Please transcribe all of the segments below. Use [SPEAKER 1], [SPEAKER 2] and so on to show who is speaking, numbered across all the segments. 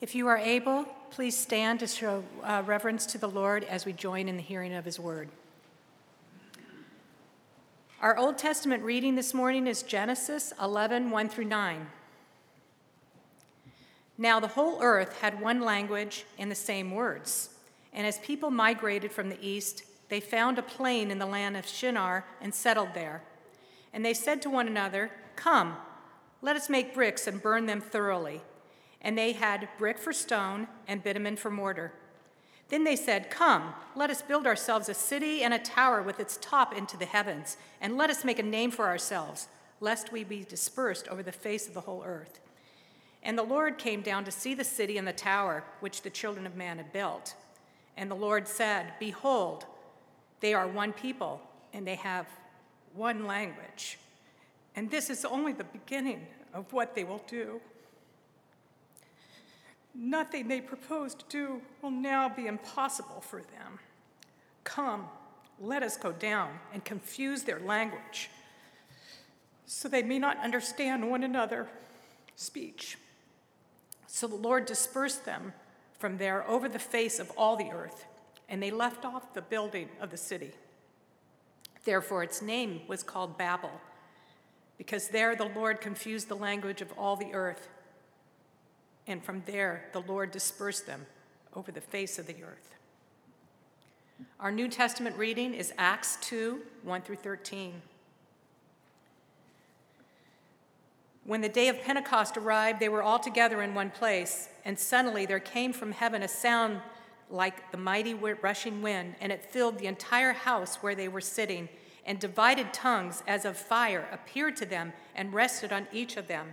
[SPEAKER 1] If you are able, please stand to show uh, reverence to the Lord as we join in the hearing of his word. Our Old Testament reading this morning is Genesis 11 1 through 9. Now the whole earth had one language and the same words. And as people migrated from the east, they found a plain in the land of Shinar and settled there. And they said to one another, Come, let us make bricks and burn them thoroughly. And they had brick for stone and bitumen for mortar. Then they said, Come, let us build ourselves a city and a tower with its top into the heavens, and let us make a name for ourselves, lest we be dispersed over the face of the whole earth. And the Lord came down to see the city and the tower which the children of man had built. And the Lord said, Behold, they are one people, and they have one language. And this is only the beginning of what they will do. Nothing they propose to do will now be impossible for them. Come, let us go down and confuse their language, so they may not understand one another speech. So the Lord dispersed them from there over the face of all the earth, and they left off the building of the city. Therefore, its name was called Babel, because there the Lord confused the language of all the earth and from there the Lord dispersed them over the face of the earth. Our New Testament reading is Acts 2 1 through 13. When the day of Pentecost arrived, they were all together in one place, and suddenly there came from heaven a sound like the mighty rushing wind, and it filled the entire house where they were sitting, and divided tongues as of fire appeared to them and rested on each of them.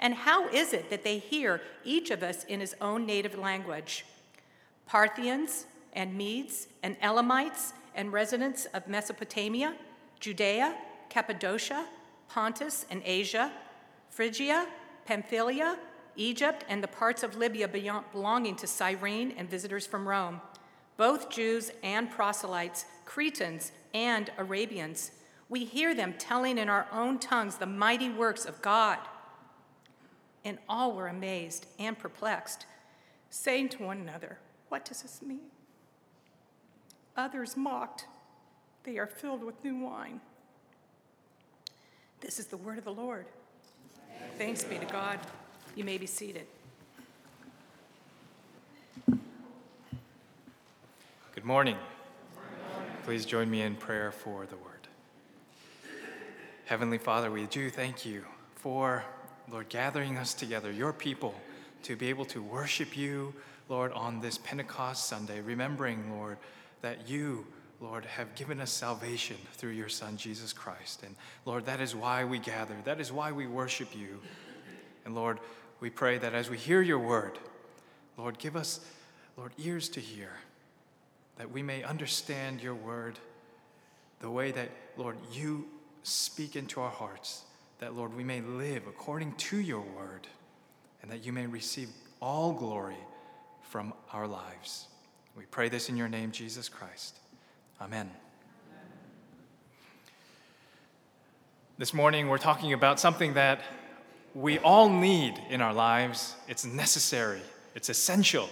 [SPEAKER 1] And how is it that they hear each of us in his own native language? Parthians and Medes and Elamites and residents of Mesopotamia, Judea, Cappadocia, Pontus and Asia, Phrygia, Pamphylia, Egypt, and the parts of Libya belonging to Cyrene and visitors from Rome, both Jews and proselytes, Cretans and Arabians. We hear them telling in our own tongues the mighty works of God and all were amazed and perplexed, saying to one another, What does this mean? Others mocked, They are filled with new wine. This is the word of the Lord. Thanks be to God. You may be seated.
[SPEAKER 2] Good morning. Please join me in prayer for the word. Heavenly Father, we do thank you for Lord, gathering us together, your people, to be able to worship you, Lord, on this Pentecost Sunday, remembering, Lord, that you, Lord, have given us salvation through your Son, Jesus Christ. And Lord, that is why we gather. That is why we worship you. And Lord, we pray that as we hear your word, Lord, give us, Lord, ears to hear, that we may understand your word the way that, Lord, you speak into our hearts that, Lord, we may live according to your word and that you may receive all glory from our lives. We pray this in your name, Jesus Christ. Amen. This morning, we're talking about something that we all need in our lives. It's necessary, it's essential,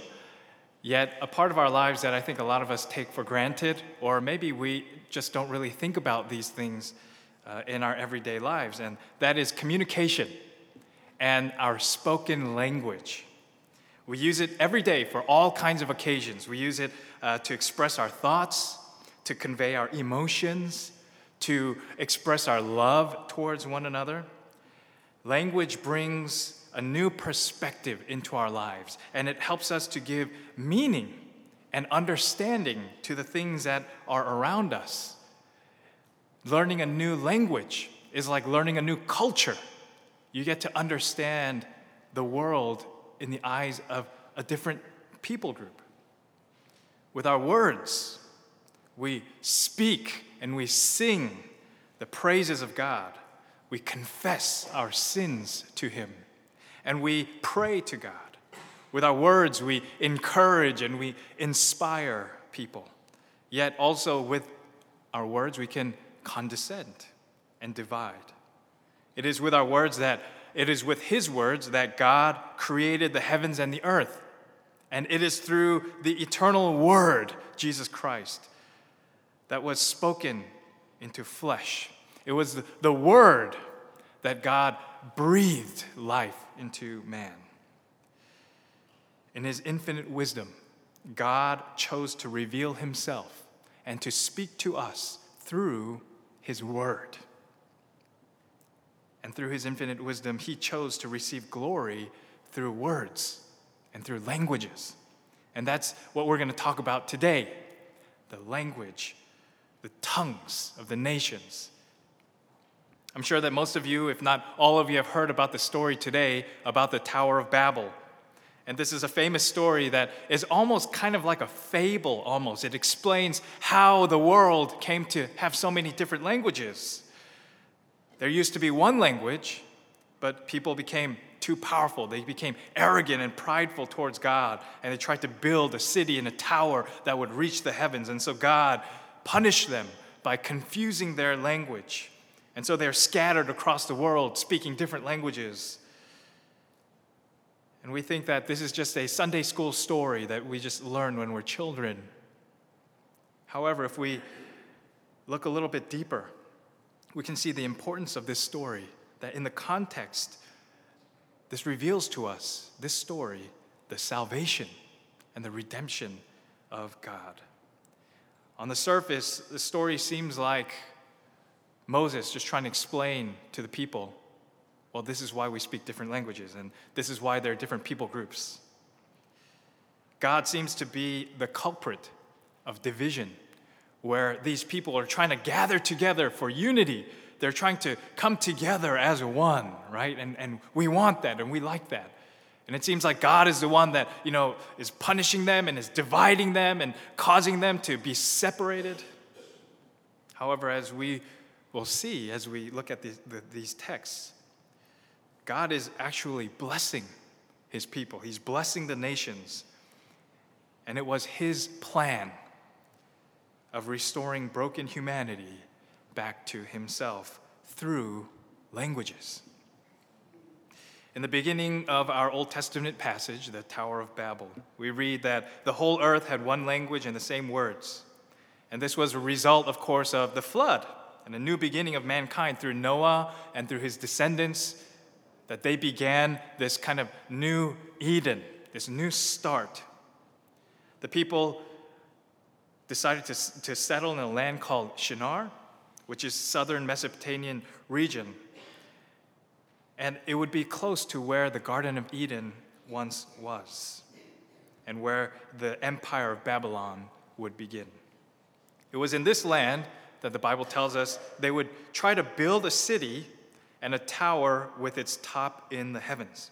[SPEAKER 2] yet a part of our lives that I think a lot of us take for granted, or maybe we just don't really think about these things uh, in our everyday lives, and that is communication and our spoken language. We use it every day for all kinds of occasions. We use it uh, to express our thoughts, to convey our emotions, to express our love towards one another. Language brings a new perspective into our lives, and it helps us to give meaning and understanding to the things that are around us. Learning a new language is like learning a new culture. You get to understand the world in the eyes of a different people group. with our words. We speak and we sing the praises of God. We confess our sins to Him and we pray to God. With our words, we encourage and we inspire people. Yet also with our words, we can condescend and divide. It is with our words that it is with his words that God created the heavens and the earth. And it is through the eternal word, Jesus Christ, that was spoken into flesh. It was the word that God breathed life into man. In his infinite wisdom, God chose to reveal himself and to speak to us through his word. And through his infinite wisdom, he chose to receive glory through words and through languages. And that's what we're going to talk about today the language, the tongues of the nations. I'm sure that most of you, if not all of you, have heard about the story today about the Tower of Babel. And this is a famous story that is almost kind of like a fable, almost. It explains how the world came to have so many different languages. There used to be one language, but people became too powerful. They became arrogant and prideful towards God, and they tried to build a city and a tower that would reach the heavens. And so God punished them by confusing their language. And so they're scattered across the world speaking different languages. And we think that this is just a Sunday school story that we just learn when we're children. However, if we look a little bit deeper, we can see the importance of this story. That in the context, this reveals to us, this story, the salvation and the redemption of God. On the surface, the story seems like Moses just trying to explain to the people well, this is why we speak different languages, and this is why there are different people groups. God seems to be the culprit of division, where these people are trying to gather together for unity. They're trying to come together as one, right? And, and we want that and we like that. And it seems like God is the one that, you know, is punishing them and is dividing them and causing them to be separated. However, as we will see as we look at these, the, these texts, God is actually blessing his people, he's blessing the nations. And it was his plan of restoring broken humanity back to himself through languages. In the beginning of our Old Testament passage, the Tower of Babel, we read that the whole earth had one language and the same words. And this was a result, of course, of the flood and a new beginning of mankind through Noah and through his descendants that they began this kind of new Eden, this new start. The people decided to, to settle in a land called Shinar, which is southern Mesopotamian region. And it would be close to where the Garden of Eden once was, and where the empire of Babylon would begin. It was in this land that the Bible tells us they would try to build a city and a tower with its top in the heavens.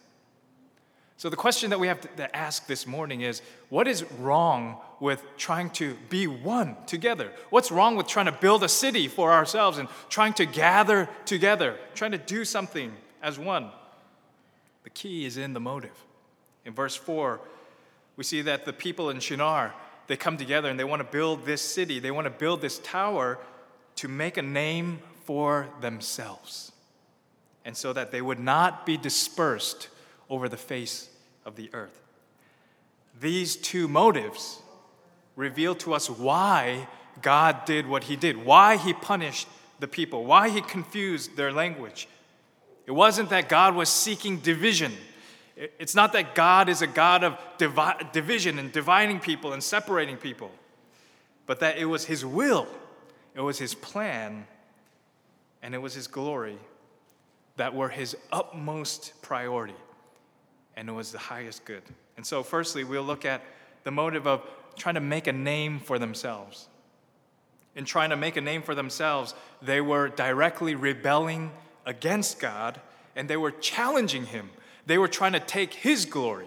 [SPEAKER 2] So, the question that we have to ask this morning is what is wrong with trying to be one together? What's wrong with trying to build a city for ourselves and trying to gather together, trying to do something as one? The key is in the motive. In verse 4, we see that the people in Shinar, they come together and they want to build this city, they want to build this tower to make a name for themselves and so that they would not be dispersed over the face of the earth. These two motives reveal to us why God did what he did, why he punished the people, why he confused their language. It wasn't that God was seeking division. It's not that God is a God of divi- division and dividing people and separating people, but that it was his will, it was his plan, and it was his glory that were his utmost priority, and it was the highest good. And so, firstly, we'll look at the motive of trying to make a name for themselves. In trying to make a name for themselves, they were directly rebelling against God and they were challenging him. They were trying to take his glory.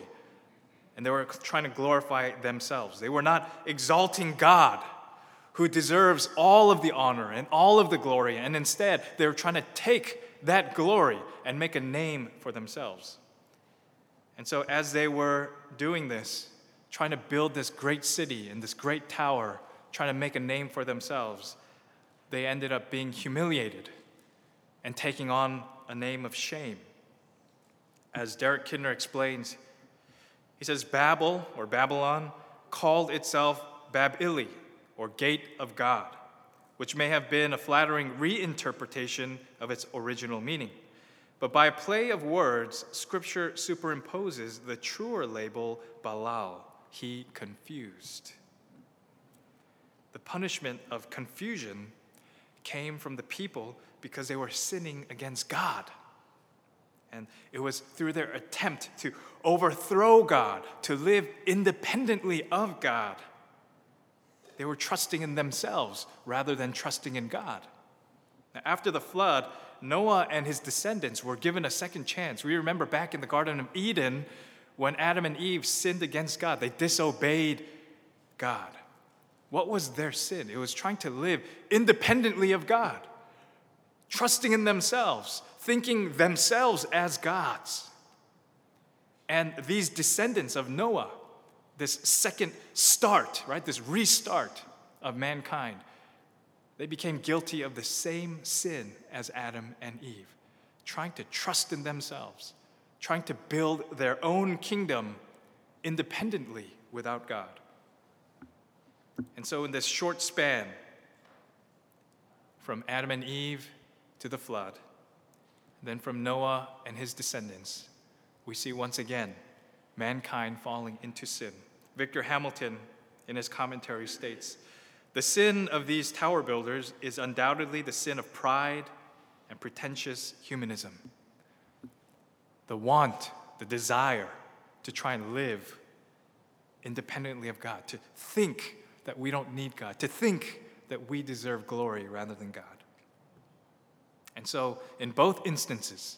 [SPEAKER 2] and they were trying to glorify themselves. They were not exalting God, who deserves all of the honor and all of the glory, and instead they were trying to take that glory and make a name for themselves. And so, as they were doing this, trying to build this great city and this great tower, trying to make a name for themselves, they ended up being humiliated and taking on a name of shame. As Derek Kidner explains, he says Babel or Babylon called itself Bab-ili or Gate of God, which may have been a flattering reinterpretation of its original meaning. But by a play of words, Scripture superimposes the truer label Balal, he confused. The punishment of confusion came from the people because they were sinning against God. And it was through their attempt to overthrow God, to live independently of God. They were trusting in themselves rather than trusting in God. Now, after the flood, Noah and his descendants were given a second chance. We remember back in the Garden of Eden when Adam and Eve sinned against God, they disobeyed God. What was their sin? It was trying to live independently of God, trusting in themselves, thinking themselves as gods. And these descendants of Noah, this second start, right, this restart of mankind, they became guilty of the same sin as Adam and Eve, trying to trust in themselves, trying to build their own kingdom independently without God. And so, in this short span, from Adam and Eve to the flood, then from Noah and his descendants, we see once again mankind falling into sin. Victor Hamilton, in his commentary, states the sin of these tower builders is undoubtedly the sin of pride and pretentious humanism. The want, the desire to try and live independently of God, to think that we don't need God, to think that we deserve glory rather than God. And so, in both instances,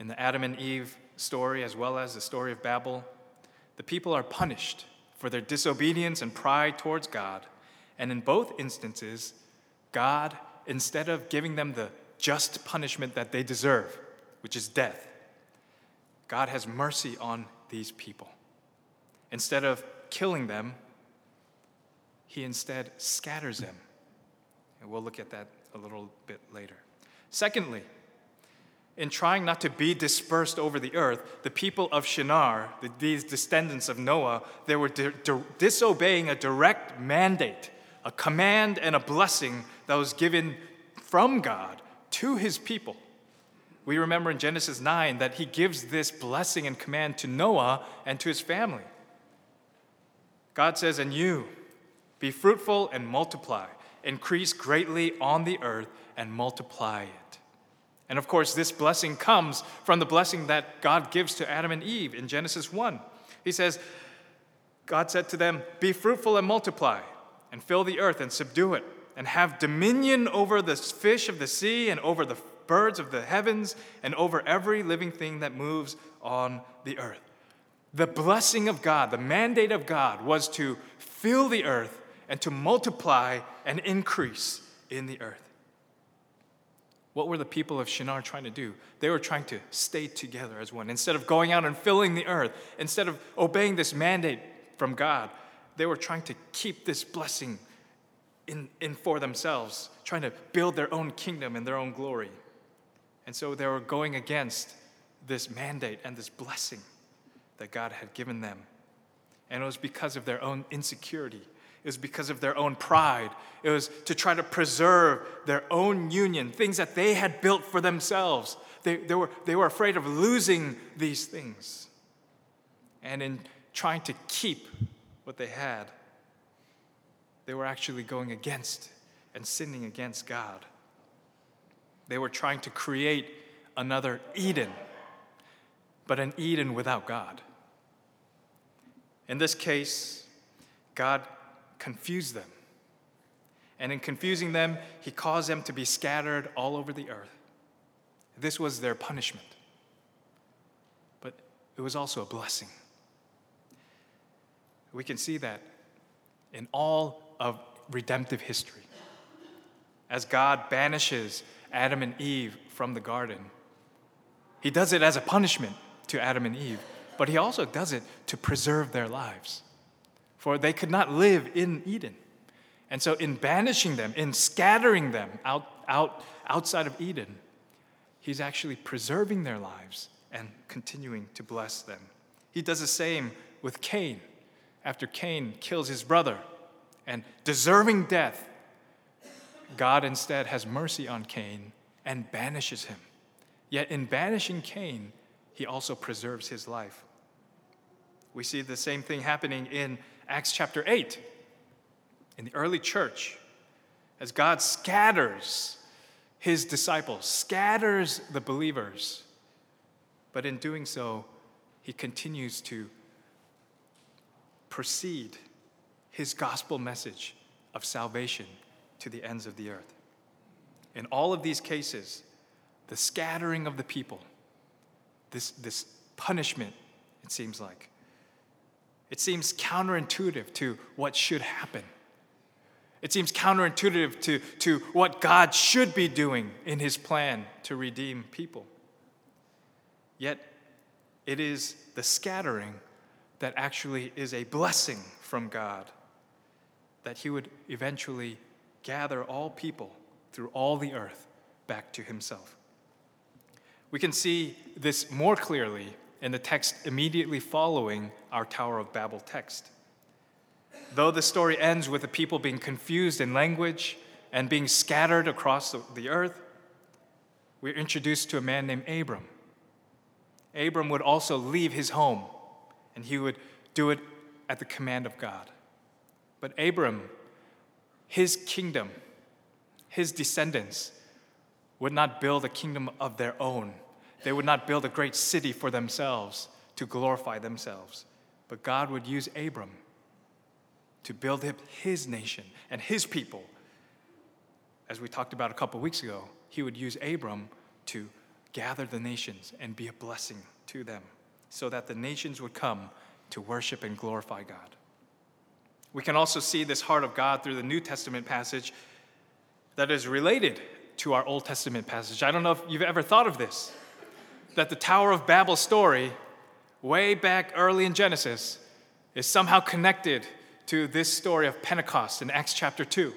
[SPEAKER 2] in the Adam and Eve story as well as the story of Babel, the people are punished for their disobedience and pride towards God and in both instances, God, instead of giving them the just punishment that they deserve, which is death, God has mercy on these people. Instead of killing them, he instead scatters them. And we'll look at that a little bit later. Secondly, in trying not to be dispersed over the earth, the people of Shinar, the, these descendants of Noah, they were di- di- disobeying a direct mandate a command and a blessing that was given from God to his people. We remember in Genesis 9 that he gives this blessing and command to Noah and to his family. God says, And you, be fruitful and multiply, increase greatly on the earth and multiply it. And of course, this blessing comes from the blessing that God gives to Adam and Eve in Genesis 1. He says, God said to them, Be fruitful and multiply and fill the earth and subdue it, and have dominion over the fish of the sea and over the birds of the heavens and over every living thing that moves on the earth. The blessing of God, the mandate of God, was to fill the earth and to multiply and increase in the earth. What were the people of Shinar trying to do? They were trying to stay together as one. Instead of going out and filling the earth, instead of obeying this mandate from God, they were trying to keep this blessing in, in for themselves, trying to build their own kingdom and their own glory. And so they were going against this mandate and this blessing that God had given them. And it was because of their own insecurity. Was because of their own pride. It was to try to preserve their own union, things that they had built for themselves. They, they, were, they were afraid of losing these things. And in trying to keep what they had, they were actually going against and sinning against God. They were trying to create another Eden, but an Eden without God. In this case, God confused them. And in confusing them, he caused them to be scattered all over the earth. This was their punishment. But it was also a blessing. We can see that in all of redemptive history. As God banishes Adam and Eve from the garden, He does it as a punishment to Adam and Eve, but He also does it to preserve their lives. For they could not live in Eden. And so, in banishing them, in scattering them out, out, outside of Eden, He's actually preserving their lives and continuing to bless them. He does the same with Cain after Cain kills his brother and deserving death. God instead has mercy on Cain and banishes him. Yet, in banishing Cain, he also preserves his life. We see the same thing happening in Acts chapter 8 in the early church as God scatters his disciples, scatters the believers. But in doing so, he continues to proceed his gospel message of salvation to the ends of the earth. In all of these cases, the scattering of the people, this, this punishment, it seems like, it seems counterintuitive to what should happen. It seems counterintuitive to, to what God should be doing in his plan to redeem people. Yet, it is the scattering that actually is a blessing from God, that he would eventually gather all people through all the earth back to himself. We can see this more clearly in the text immediately following our Tower of Babel text. Though the story ends with the people being confused in language and being scattered across the earth, we're introduced to a man named Abram. Abram would also leave his home and he would do it at the command of God. But Abram, his kingdom, his descendants, would not build a kingdom of their own. They would not build a great city for themselves to glorify themselves. But God would use Abram to build up his nation and his people. As we talked about a couple weeks ago, he would use Abram to gather the nations and be a blessing to them so that the nations would come to worship and glorify God. We can also see this heart of God through the New Testament passage that is related to our Old Testament passage. I don't know if you've ever thought of this that the Tower of Babel story, way back early in Genesis, is somehow connected to this story of Pentecost in Acts chapter 2.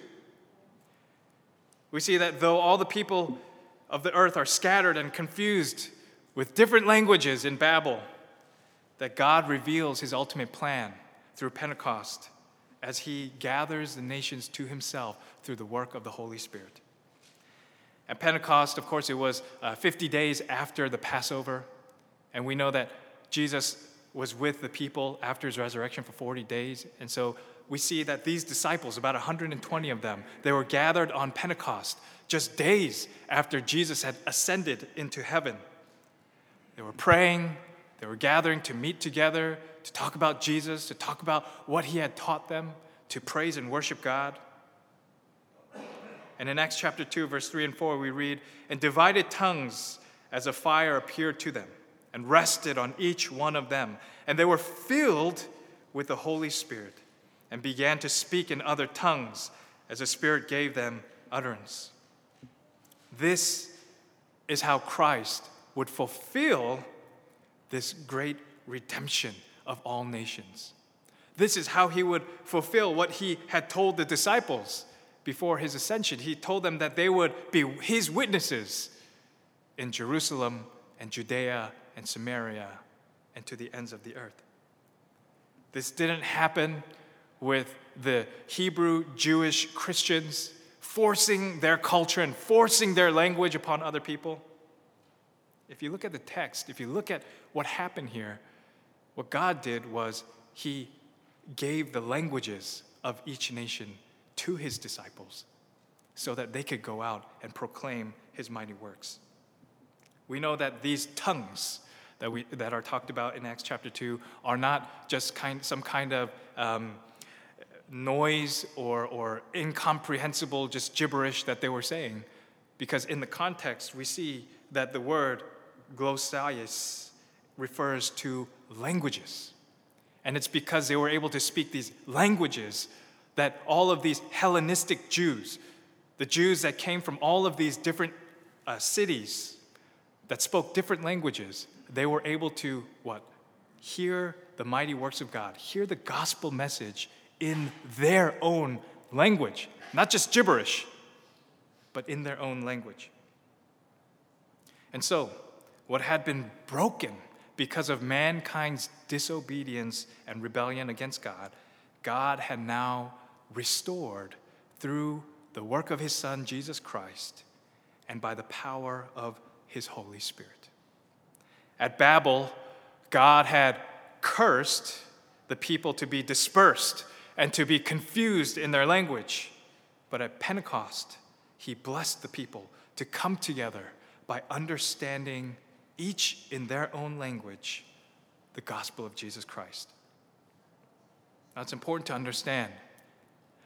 [SPEAKER 2] We see that though all the people of the earth are scattered and confused with different languages in Babel, that God reveals his ultimate plan through Pentecost as he gathers the nations to himself through the work of the Holy Spirit. At Pentecost, of course, it was uh, 50 days after the Passover, and we know that Jesus was with the people after his resurrection for 40 days. And so we see that these disciples, about 120 of them, they were gathered on Pentecost just days after Jesus had ascended into heaven. They were praying, they were gathering to meet together, to talk about Jesus, to talk about what he had taught them, to praise and worship God. And in Acts chapter 2, verse 3 and 4, we read, And divided tongues as a fire appeared to them and rested on each one of them. And they were filled with the Holy Spirit and began to speak in other tongues as the Spirit gave them utterance. This is how Christ would fulfill this great redemption of all nations. This is how he would fulfill what he had told the disciples before his ascension. He told them that they would be his witnesses in Jerusalem and Judea and Samaria and to the ends of the earth. This didn't happen with the Hebrew Jewish Christians forcing their culture and forcing their language upon other people. If you look at the text, if you look at what happened here, what God did was He gave the languages of each nation to His disciples so that they could go out and proclaim His mighty works. We know that these tongues that, we, that are talked about in Acts chapter 2 are not just kind, some kind of um, noise or, or incomprehensible, just gibberish that they were saying. Because in the context, we see that the word glossaios refers to languages. And it's because they were able to speak these languages that all of these Hellenistic Jews, the Jews that came from all of these different uh, cities that spoke different languages, they were able to what? Hear the mighty works of God, hear the gospel message in their own language, not just gibberish, but in their own language. And so, what had been broken because of mankind's disobedience and rebellion against God, God had now restored through the work of his Son, Jesus Christ, and by the power of his Holy Spirit. At Babel, God had cursed the people to be dispersed and to be confused in their language. But at Pentecost, he blessed the people to come together by understanding each in their own language the gospel of Jesus Christ. Now, it's important to understand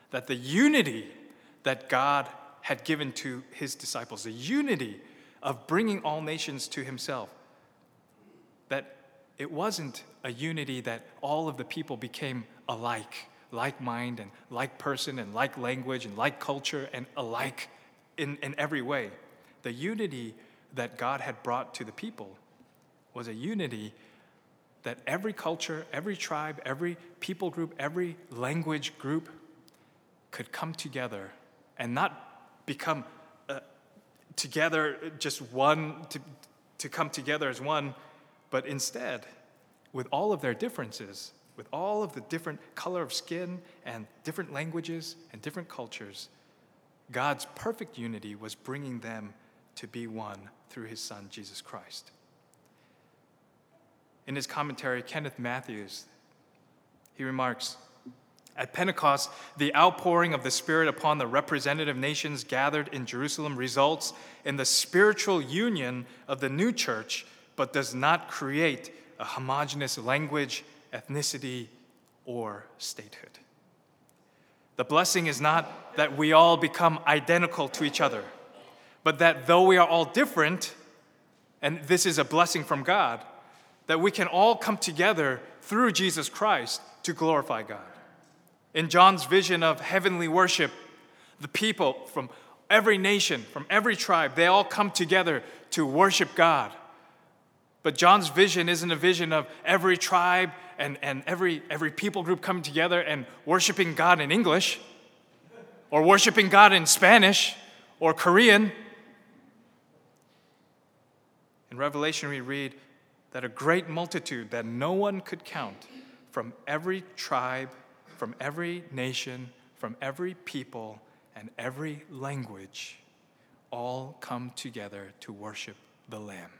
[SPEAKER 2] that the unity that God had given to his disciples, the unity of bringing all nations to himself, that it wasn't a unity that all of the people became alike, like mind and like person and like language and like culture and alike in, in every way. The unity that God had brought to the people was a unity that every culture, every tribe, every people group, every language group could come together and not become uh, together just one, to, to come together as one, but instead, with all of their differences, with all of the different color of skin and different languages and different cultures, God's perfect unity was bringing them to be one through his son, Jesus Christ. In his commentary, Kenneth Mathews, he remarks, at Pentecost, the outpouring of the Spirit upon the representative nations gathered in Jerusalem results in the spiritual union of the new church, but does not create a homogenous language, ethnicity, or statehood. The blessing is not that we all become identical to each other, but that though we are all different, and this is a blessing from God, that we can all come together through Jesus Christ to glorify God. In John's vision of heavenly worship, the people from every nation, from every tribe, they all come together to worship God. But John's vision isn't a vision of every tribe and, and every, every people group coming together and worshiping God in English or worshiping God in Spanish or Korean. In Revelation, we read that a great multitude that no one could count from every tribe, from every nation, from every people, and every language all come together to worship the Lamb.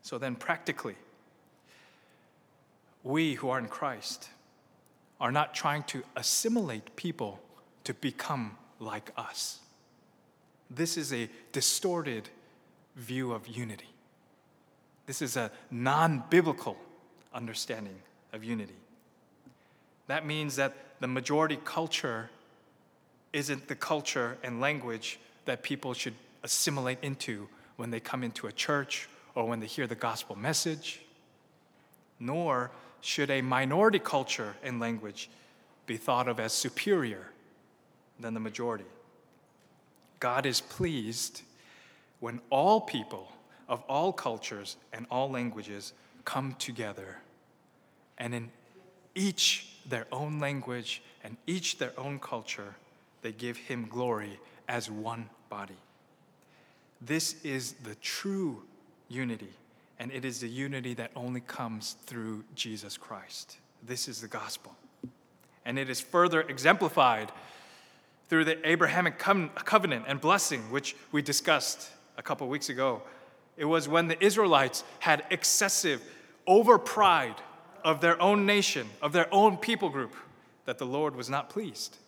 [SPEAKER 2] So then, practically, we who are in Christ are not trying to assimilate people to become like us. This is a distorted view of unity. This is a non biblical understanding of unity. That means that the majority culture isn't the culture and language that people should assimilate into when they come into a church or when they hear the gospel message. Nor should a minority culture and language be thought of as superior than the majority. God is pleased when all people of all cultures and all languages come together and in each their own language and each their own culture, they give him glory as one body. This is the true unity, and it is the unity that only comes through Jesus Christ. This is the gospel. And it is further exemplified through the Abrahamic covenant and blessing, which we discussed a couple weeks ago. It was when the Israelites had excessive over pride of their own nation, of their own people group, that the Lord was not pleased.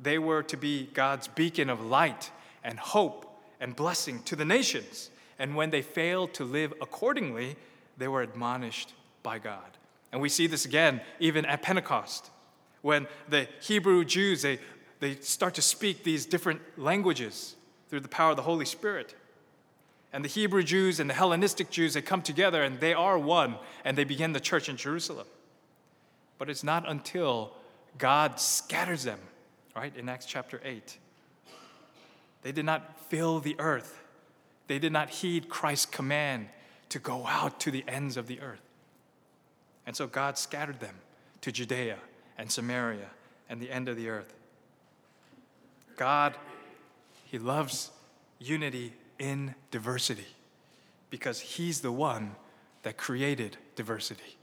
[SPEAKER 2] They were to be God's beacon of light and hope and blessing to the nations. And when they failed to live accordingly, they were admonished by God. And we see this again even at Pentecost, when the Hebrew Jews, they, they start to speak these different languages through the power of the Holy Spirit. And the Hebrew Jews and the Hellenistic Jews, they come together and they are one and they begin the church in Jerusalem. But it's not until God scatters them, right, in Acts chapter 8. They did not fill the earth, they did not heed Christ's command to go out to the ends of the earth. And so God scattered them to Judea and Samaria and the end of the earth. God, He loves unity in diversity because He's the one that created diversity.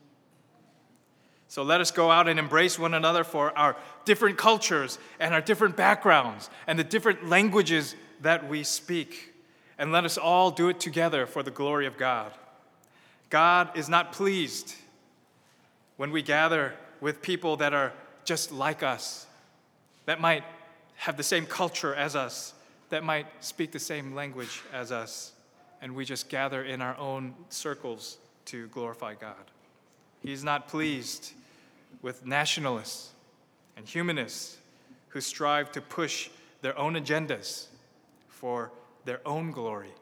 [SPEAKER 2] So let us go out and embrace one another for our different cultures and our different backgrounds and the different languages that we speak. And let us all do it together for the glory of God. God is not pleased when we gather with people that are just like us, that might have the same culture as us, that might speak the same language as us, and we just gather in our own circles to glorify God. He's not pleased with nationalists and humanists who strive to push their own agendas for their own glory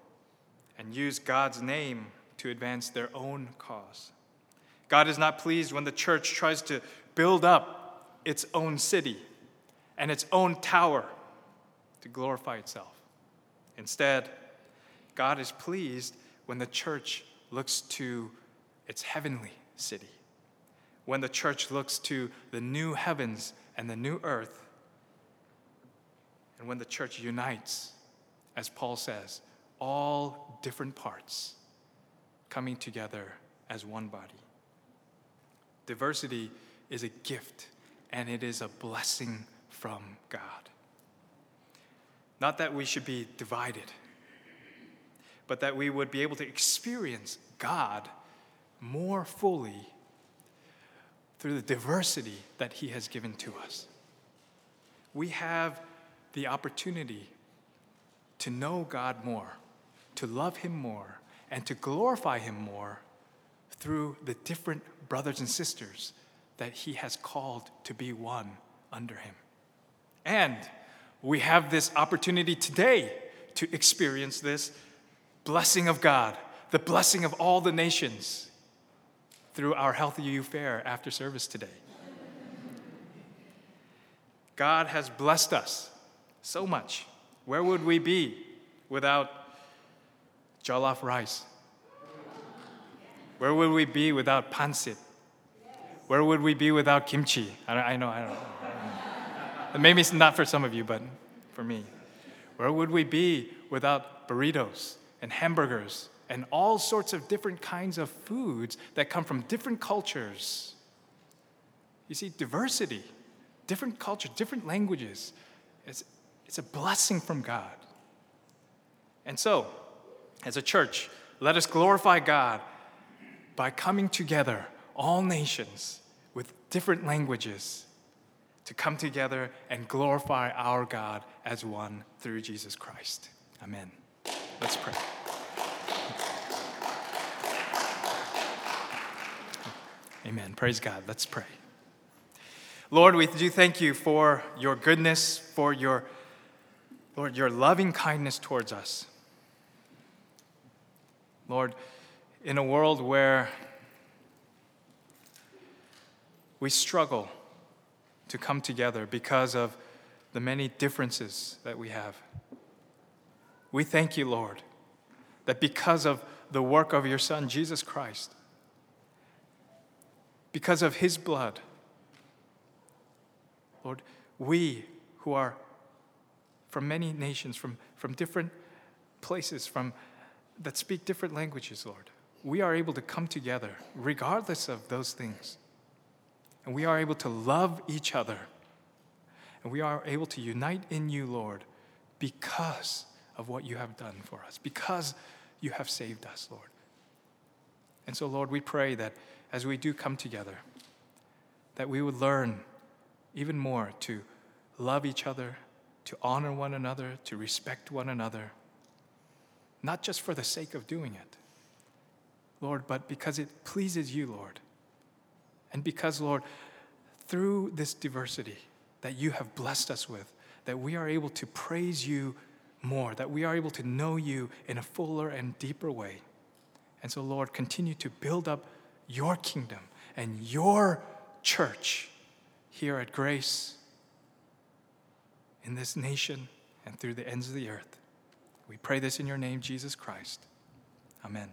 [SPEAKER 2] and use God's name to advance their own cause. God is not pleased when the church tries to build up its own city and its own tower to glorify itself. Instead, God is pleased when the church looks to its heavenly city, when the church looks to the new heavens and the new earth, and when the church unites, as Paul says, all different parts coming together as one body. Diversity is a gift and it is a blessing from God. Not that we should be divided, but that we would be able to experience God more fully through the diversity that He has given to us. We have the opportunity to know God more, to love Him more, and to glorify Him more through the different brothers and sisters that He has called to be one under Him. And we have this opportunity today to experience this blessing of God, the blessing of all the nations through our Healthy You Fair after service today. God has blessed us so much. Where would we be without jollof rice? Where would we be without pancit? Where would we be without kimchi? I, know, I don't Maybe it's not for some of you, but for me. Where would we be without burritos and hamburgers and all sorts of different kinds of foods that come from different cultures? You see, diversity, different cultures, different languages, it's, it's a blessing from God. And so, as a church, let us glorify God by coming together, all nations with different languages, to come together and glorify our God as one through Jesus Christ. Amen. Let's pray. Amen. Praise God. Let's pray. Lord, we do thank you for your goodness, for your Lord, your loving kindness towards us. Lord, in a world where we struggle to come together because of the many differences that we have. We thank you, Lord, that because of the work of your Son, Jesus Christ, because of his blood, Lord, we who are from many nations, from, from different places, from that speak different languages, Lord, we are able to come together regardless of those things. And we are able to love each other. And we are able to unite in you, Lord, because of what you have done for us, because you have saved us, Lord. And so, Lord, we pray that as we do come together, that we would learn even more to love each other, to honor one another, to respect one another, not just for the sake of doing it, Lord, but because it pleases you, Lord. And because, Lord, through this diversity that you have blessed us with, that we are able to praise you more, that we are able to know you in a fuller and deeper way. And so, Lord, continue to build up your kingdom and your church here at Grace, in this nation, and through the ends of the earth. We pray this in your name, Jesus Christ. Amen.